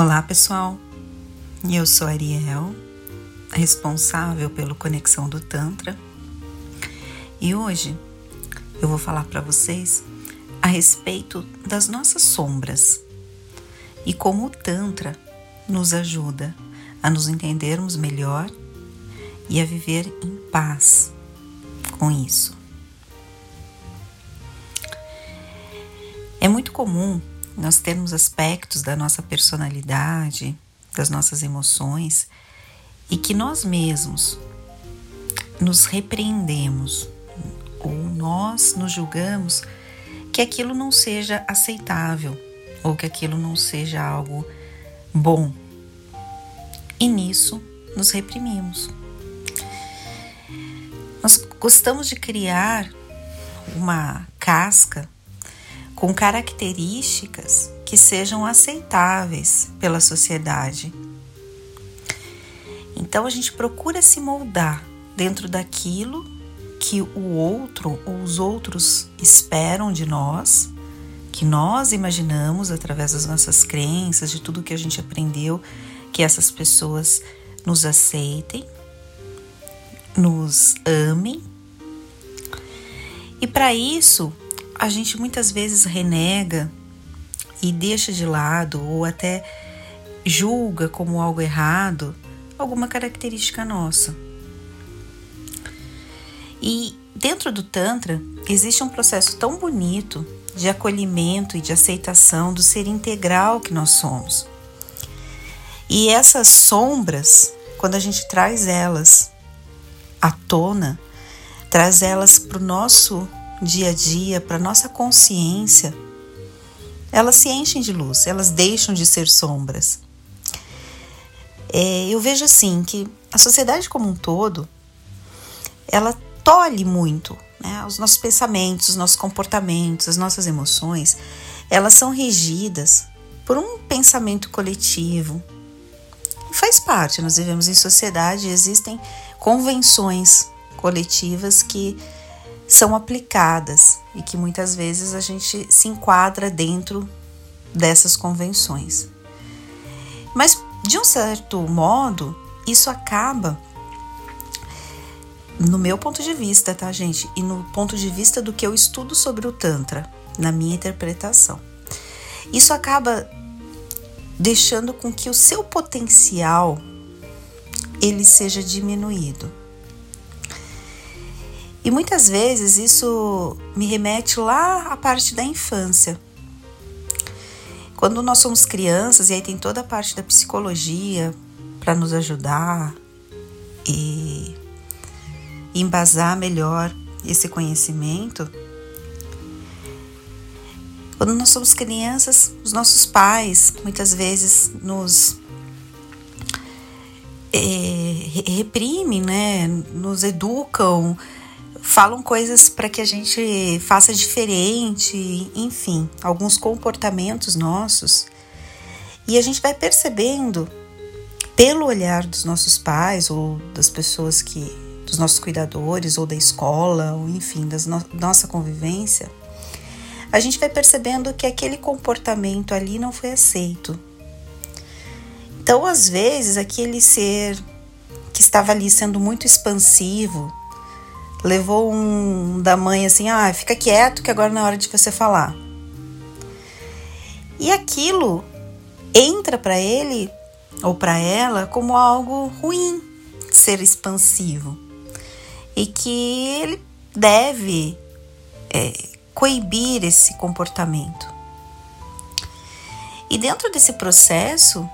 Olá, pessoal. Eu sou Ariel, responsável pelo Conexão do Tantra. E hoje eu vou falar para vocês a respeito das nossas sombras e como o Tantra nos ajuda a nos entendermos melhor e a viver em paz com isso. É muito comum nós termos aspectos da nossa personalidade, das nossas emoções e que nós mesmos nos repreendemos ou nós nos julgamos que aquilo não seja aceitável ou que aquilo não seja algo bom. E nisso nos reprimimos. Nós gostamos de criar uma casca com características que sejam aceitáveis pela sociedade. Então a gente procura se moldar dentro daquilo que o outro ou os outros esperam de nós, que nós imaginamos através das nossas crenças, de tudo que a gente aprendeu, que essas pessoas nos aceitem, nos amem. E para isso, a gente muitas vezes renega e deixa de lado ou até julga como algo errado alguma característica nossa. E dentro do Tantra existe um processo tão bonito de acolhimento e de aceitação do ser integral que nós somos. E essas sombras, quando a gente traz elas à tona, traz elas para o nosso dia a dia, para nossa consciência, elas se enchem de luz, elas deixam de ser sombras. É, eu vejo assim que a sociedade como um todo, ela tolhe muito, né? Os nossos pensamentos, os nossos comportamentos, as nossas emoções, elas são regidas por um pensamento coletivo. Faz parte, nós vivemos em sociedade e existem convenções coletivas que são aplicadas e que muitas vezes a gente se enquadra dentro dessas convenções. Mas, de um certo modo, isso acaba, no meu ponto de vista, tá, gente? E no ponto de vista do que eu estudo sobre o Tantra, na minha interpretação. Isso acaba deixando com que o seu potencial ele seja diminuído. E muitas vezes isso me remete lá à parte da infância. Quando nós somos crianças, e aí tem toda a parte da psicologia para nos ajudar e embasar melhor esse conhecimento. Quando nós somos crianças, os nossos pais muitas vezes nos é, reprimem, né? nos educam falam coisas para que a gente faça diferente, enfim, alguns comportamentos nossos. E a gente vai percebendo pelo olhar dos nossos pais ou das pessoas que dos nossos cuidadores ou da escola, ou enfim, da no, nossa convivência, a gente vai percebendo que aquele comportamento ali não foi aceito. Então, às vezes, aquele ser que estava ali sendo muito expansivo, levou um da mãe assim: ah, fica quieto que agora não é hora de você falar. E aquilo entra para ele ou para ela como algo ruim, ser expansivo. E que ele deve é, coibir esse comportamento. E dentro desse processo,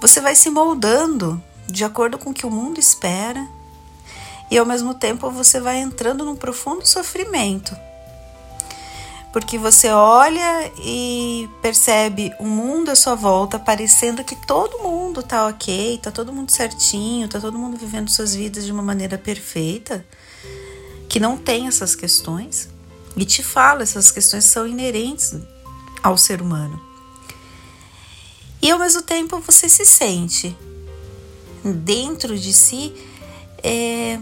você vai se moldando de acordo com o que o mundo espera e ao mesmo tempo você vai entrando num profundo sofrimento. Porque você olha e percebe o mundo à sua volta parecendo que todo mundo tá ok, tá todo mundo certinho, tá todo mundo vivendo suas vidas de uma maneira perfeita, que não tem essas questões. E te fala, essas questões são inerentes ao ser humano. E ao mesmo tempo você se sente dentro de si é,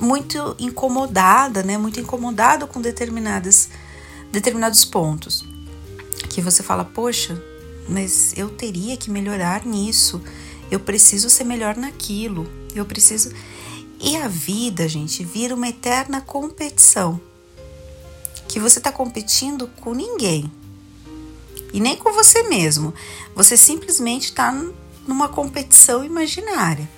muito incomodada, né? Muito incomodado com determinadas, determinados pontos. Que você fala, poxa, mas eu teria que melhorar nisso. Eu preciso ser melhor naquilo. Eu preciso. E a vida, gente, vira uma eterna competição. Que você está competindo com ninguém. E nem com você mesmo. Você simplesmente está numa competição imaginária.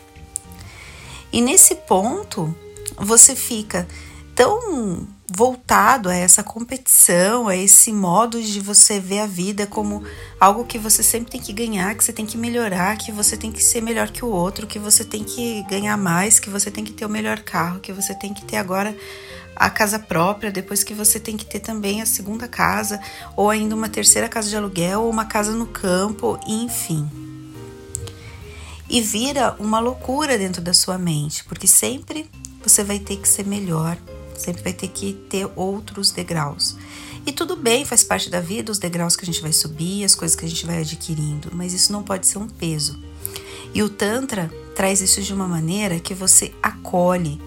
E nesse ponto, você fica tão voltado a essa competição, a esse modo de você ver a vida como algo que você sempre tem que ganhar, que você tem que melhorar, que você tem que ser melhor que o outro, que você tem que ganhar mais, que você tem que ter o melhor carro, que você tem que ter agora a casa própria, depois que você tem que ter também a segunda casa, ou ainda uma terceira casa de aluguel, ou uma casa no campo, enfim. E vira uma loucura dentro da sua mente, porque sempre você vai ter que ser melhor, sempre vai ter que ter outros degraus. E tudo bem, faz parte da vida os degraus que a gente vai subir, as coisas que a gente vai adquirindo, mas isso não pode ser um peso. E o Tantra traz isso de uma maneira que você acolhe.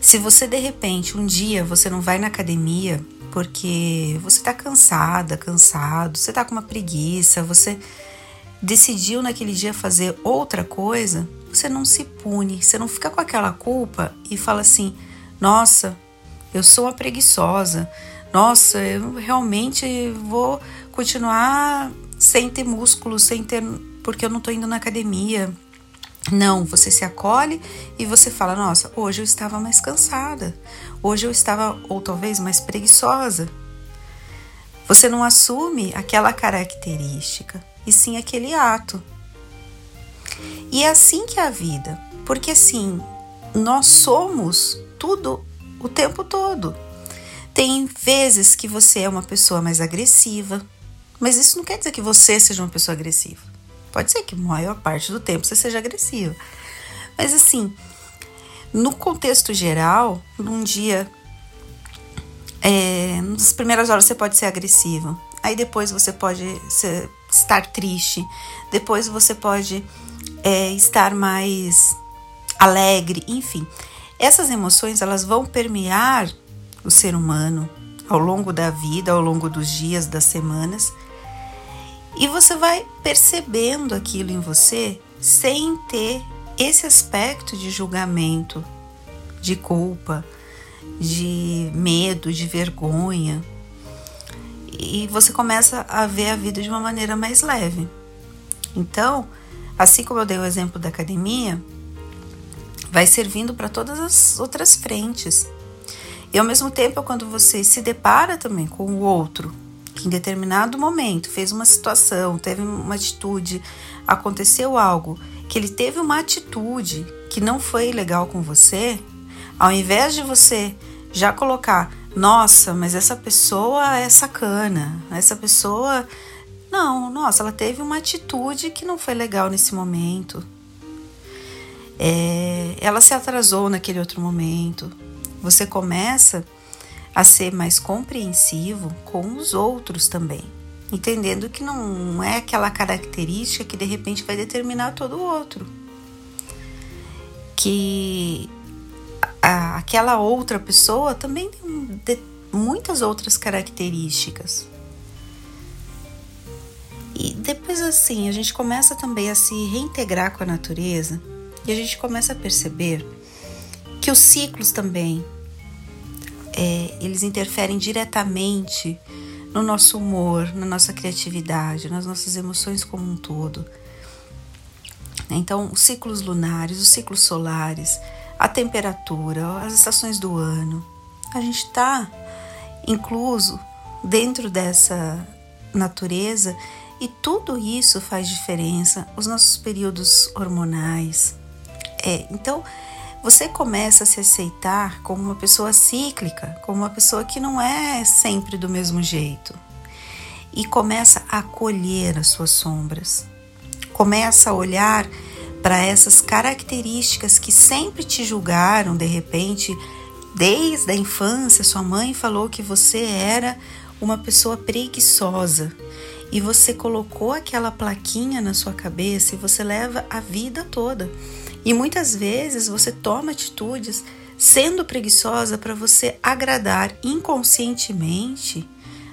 Se você de repente um dia você não vai na academia porque você tá cansada, cansado, você tá com uma preguiça, você decidiu naquele dia fazer outra coisa, você não se pune, você não fica com aquela culpa e fala assim: nossa, eu sou uma preguiçosa. Nossa, eu realmente vou continuar sem ter músculo, sem ter porque eu não tô indo na academia. Não, você se acolhe e você fala: "Nossa, hoje eu estava mais cansada. Hoje eu estava ou talvez mais preguiçosa". Você não assume aquela característica, e sim aquele ato. E é assim que é a vida, porque assim, nós somos tudo o tempo todo. Tem vezes que você é uma pessoa mais agressiva, mas isso não quer dizer que você seja uma pessoa agressiva. Pode ser que a maior parte do tempo você seja agressiva. Mas assim, no contexto geral, num dia, é, nas primeiras horas você pode ser agressivo, aí depois você pode ser, estar triste, depois você pode é, estar mais alegre, enfim. Essas emoções elas vão permear o ser humano ao longo da vida, ao longo dos dias, das semanas, e você vai percebendo aquilo em você sem ter esse aspecto de julgamento, de culpa, de medo, de vergonha. E você começa a ver a vida de uma maneira mais leve. Então, assim como eu dei o exemplo da academia, vai servindo para todas as outras frentes. E ao mesmo tempo, quando você se depara também com o outro, que em determinado momento fez uma situação, teve uma atitude, aconteceu algo, que ele teve uma atitude que não foi legal com você, ao invés de você já colocar, nossa, mas essa pessoa é sacana, essa pessoa. Não, nossa, ela teve uma atitude que não foi legal nesse momento é, ela se atrasou naquele outro momento. Você começa a ser mais compreensivo com os outros também, entendendo que não é aquela característica que de repente vai determinar todo o outro. Que a, aquela outra pessoa também tem muitas outras características. E depois assim, a gente começa também a se reintegrar com a natureza e a gente começa a perceber que os ciclos também é, eles interferem diretamente no nosso humor, na nossa criatividade, nas nossas emoções como um todo. Então, os ciclos lunares, os ciclos solares, a temperatura, as estações do ano, a gente está incluso dentro dessa natureza e tudo isso faz diferença. Os nossos períodos hormonais, é. Então, você começa a se aceitar como uma pessoa cíclica, como uma pessoa que não é sempre do mesmo jeito. E começa a acolher as suas sombras. Começa a olhar para essas características que sempre te julgaram, de repente, desde a infância, sua mãe falou que você era uma pessoa preguiçosa e você colocou aquela plaquinha na sua cabeça e você leva a vida toda. E muitas vezes você toma atitudes sendo preguiçosa para você agradar inconscientemente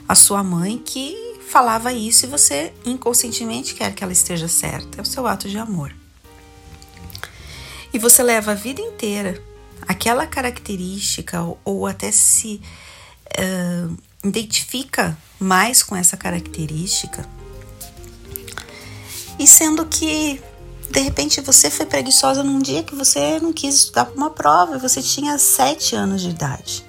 a sua mãe que falava isso e você inconscientemente quer que ela esteja certa. É o seu ato de amor. E você leva a vida inteira aquela característica ou, ou até se uh, identifica mais com essa característica. E sendo que de repente você foi preguiçosa num dia que você não quis estudar para uma prova e você tinha sete anos de idade.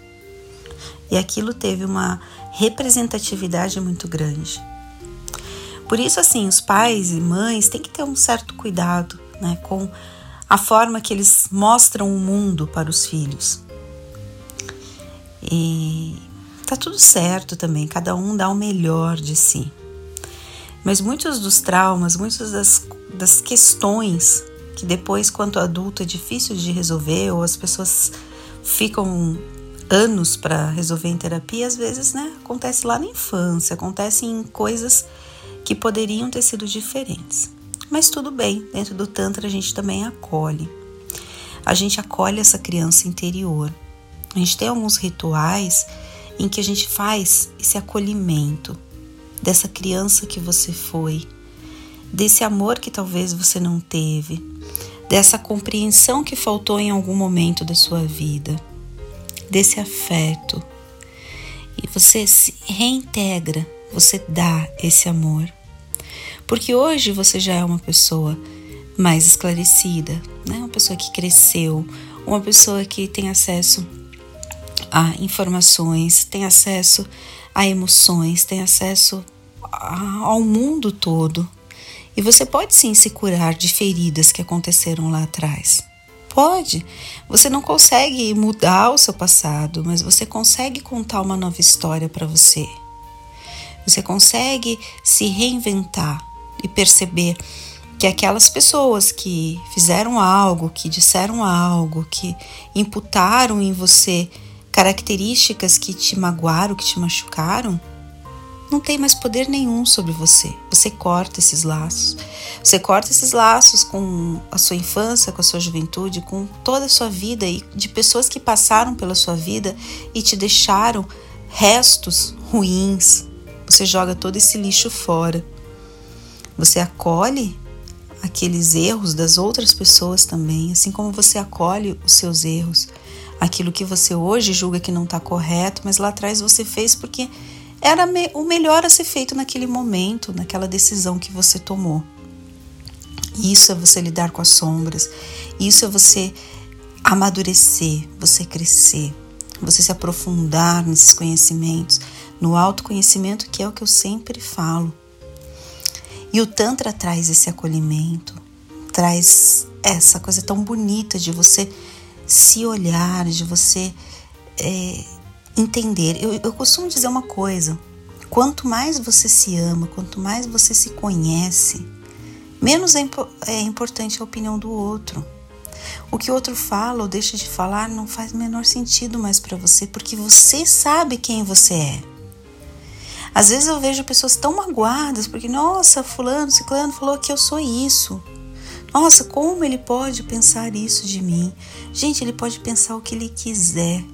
E aquilo teve uma representatividade muito grande. Por isso, assim, os pais e mães têm que ter um certo cuidado né, com a forma que eles mostram o mundo para os filhos. E tá tudo certo também, cada um dá o melhor de si. Mas muitos dos traumas, muitas das, das questões que depois, quanto adulto, é difícil de resolver, ou as pessoas ficam anos para resolver em terapia, às vezes, né, acontece lá na infância, acontece em coisas que poderiam ter sido diferentes. Mas tudo bem, dentro do Tantra a gente também acolhe. A gente acolhe essa criança interior. A gente tem alguns rituais em que a gente faz esse acolhimento dessa criança que você foi, desse amor que talvez você não teve, dessa compreensão que faltou em algum momento da sua vida, desse afeto. E você se reintegra, você dá esse amor. Porque hoje você já é uma pessoa mais esclarecida, né? Uma pessoa que cresceu, uma pessoa que tem acesso a informações, tem acesso a emoções, tem acesso ao mundo todo. E você pode sim se curar de feridas que aconteceram lá atrás. Pode. Você não consegue mudar o seu passado, mas você consegue contar uma nova história para você. Você consegue se reinventar e perceber que aquelas pessoas que fizeram algo, que disseram algo, que imputaram em você características que te magoaram, que te machucaram, não tem mais poder nenhum sobre você. Você corta esses laços. Você corta esses laços com a sua infância, com a sua juventude, com toda a sua vida e de pessoas que passaram pela sua vida e te deixaram restos ruins. Você joga todo esse lixo fora. Você acolhe aqueles erros das outras pessoas também, assim como você acolhe os seus erros, aquilo que você hoje julga que não está correto, mas lá atrás você fez porque era o melhor a ser feito naquele momento, naquela decisão que você tomou. Isso é você lidar com as sombras, isso é você amadurecer, você crescer, você se aprofundar nesses conhecimentos, no autoconhecimento, que é o que eu sempre falo. E o Tantra traz esse acolhimento, traz essa coisa tão bonita de você se olhar, de você é, entender. Eu, eu costumo dizer uma coisa: quanto mais você se ama, quanto mais você se conhece, menos é, é importante a opinião do outro. O que o outro fala ou deixa de falar não faz menor sentido mais para você, porque você sabe quem você é. Às vezes eu vejo pessoas tão magoadas porque, nossa, fulano, ciclano falou que eu sou isso. Nossa, como ele pode pensar isso de mim? Gente, ele pode pensar o que ele quiser.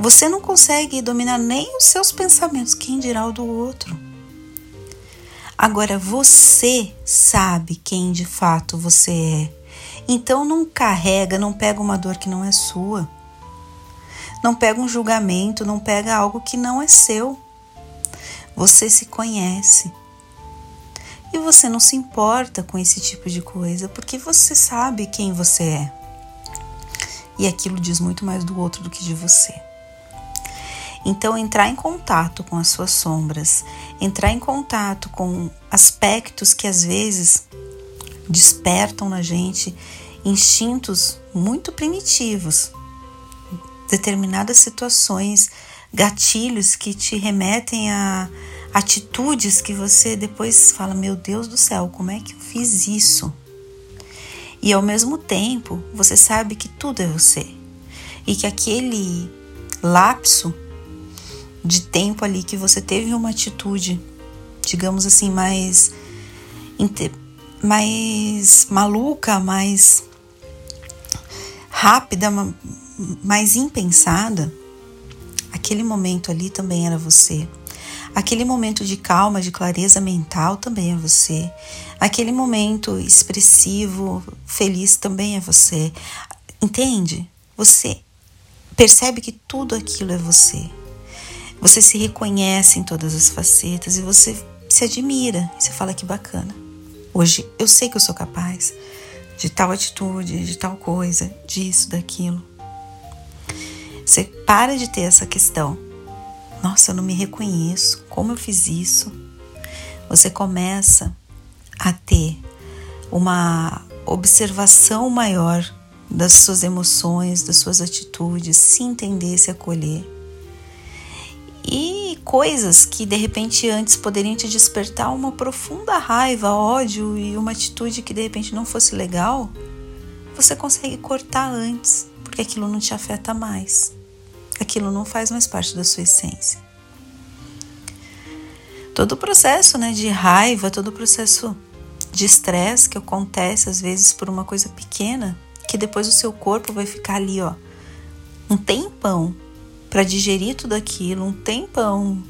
Você não consegue dominar nem os seus pensamentos, quem dirá o do outro. Agora você sabe quem de fato você é. Então não carrega, não pega uma dor que não é sua. Não pega um julgamento, não pega algo que não é seu. Você se conhece. E você não se importa com esse tipo de coisa porque você sabe quem você é. E aquilo diz muito mais do outro do que de você. Então, entrar em contato com as suas sombras, entrar em contato com aspectos que às vezes despertam na gente instintos muito primitivos, determinadas situações gatilhos que te remetem a atitudes que você depois fala: Meu Deus do céu, como é que eu fiz isso? E ao mesmo tempo, você sabe que tudo é você e que aquele lapso de tempo ali que você teve uma atitude, digamos assim, mais mais maluca, mais rápida, mais impensada, aquele momento ali também era você. Aquele momento de calma, de clareza mental também é você. Aquele momento expressivo, feliz também é você. Entende? Você percebe que tudo aquilo é você. Você se reconhece em todas as facetas e você se admira. Você fala que bacana. Hoje eu sei que eu sou capaz de tal atitude, de tal coisa, disso, daquilo. Você para de ter essa questão. Nossa, eu não me reconheço. Como eu fiz isso? Você começa a ter uma observação maior das suas emoções, das suas atitudes, se entender, se acolher. E coisas que de repente antes poderiam te despertar uma profunda raiva, ódio e uma atitude que de repente não fosse legal, você consegue cortar antes, porque aquilo não te afeta mais. Aquilo não faz mais parte da sua essência. Todo o processo né, de raiva, todo o processo de estresse que acontece às vezes por uma coisa pequena, que depois o seu corpo vai ficar ali, ó, um tempão para digerir tudo aquilo, um tempão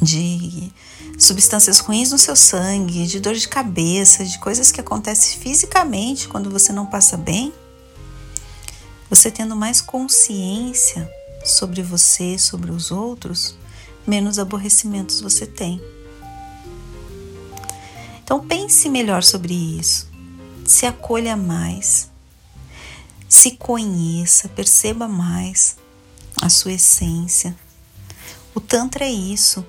de substâncias ruins no seu sangue, de dor de cabeça, de coisas que acontecem fisicamente quando você não passa bem, você tendo mais consciência sobre você, sobre os outros, menos aborrecimentos você tem. Então pense melhor sobre isso. Se acolha mais. Se conheça, perceba mais a sua essência. O Tantra é isso.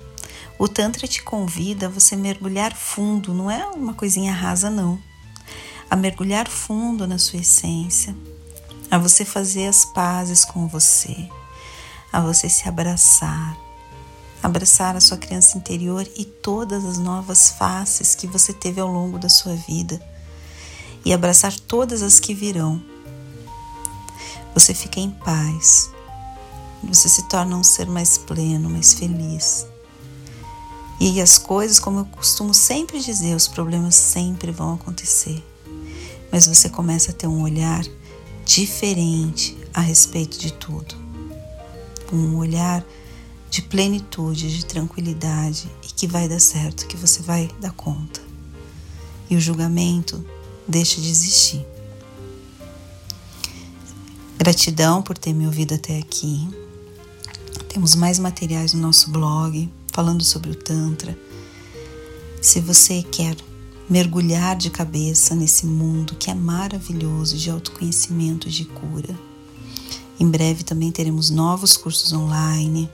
O Tantra te convida a você mergulhar fundo, não é uma coisinha rasa, não. A mergulhar fundo na sua essência, a você fazer as pazes com você, a você se abraçar, abraçar a sua criança interior e todas as novas faces que você teve ao longo da sua vida e abraçar todas as que virão. Você fica em paz, você se torna um ser mais pleno, mais feliz. E as coisas, como eu costumo sempre dizer, os problemas sempre vão acontecer. Mas você começa a ter um olhar diferente a respeito de tudo. Um olhar de plenitude, de tranquilidade e que vai dar certo, que você vai dar conta. E o julgamento deixa de existir. Gratidão por ter me ouvido até aqui. Temos mais materiais no nosso blog falando sobre o Tantra. Se você quer mergulhar de cabeça nesse mundo que é maravilhoso de autoconhecimento e de cura, em breve também teremos novos cursos online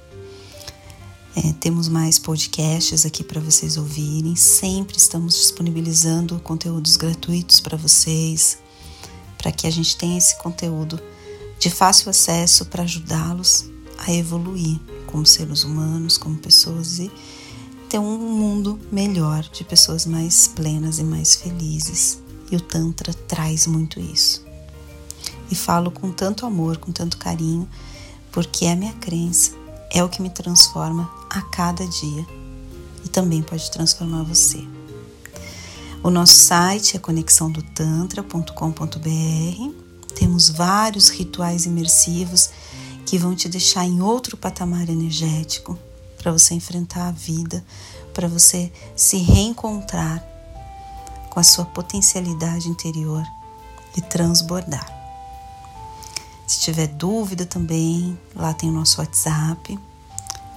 é, temos mais podcasts aqui para vocês ouvirem. Sempre estamos disponibilizando conteúdos gratuitos para vocês, para que a gente tenha esse conteúdo de fácil acesso para ajudá-los a evoluir como seres humanos, como pessoas e ter um mundo melhor de pessoas mais plenas e mais felizes. E o Tantra traz muito isso. E falo com tanto amor, com tanto carinho, porque é a minha crença é o que me transforma a cada dia e também pode transformar você. O nosso site é conexãodotantra.com.br. Temos vários rituais imersivos que vão te deixar em outro patamar energético para você enfrentar a vida, para você se reencontrar com a sua potencialidade interior e transbordar. Se tiver dúvida também, lá tem o nosso WhatsApp.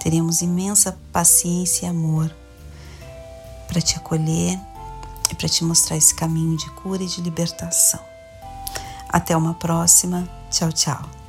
Teremos imensa paciência e amor para te acolher e para te mostrar esse caminho de cura e de libertação. Até uma próxima. Tchau, tchau.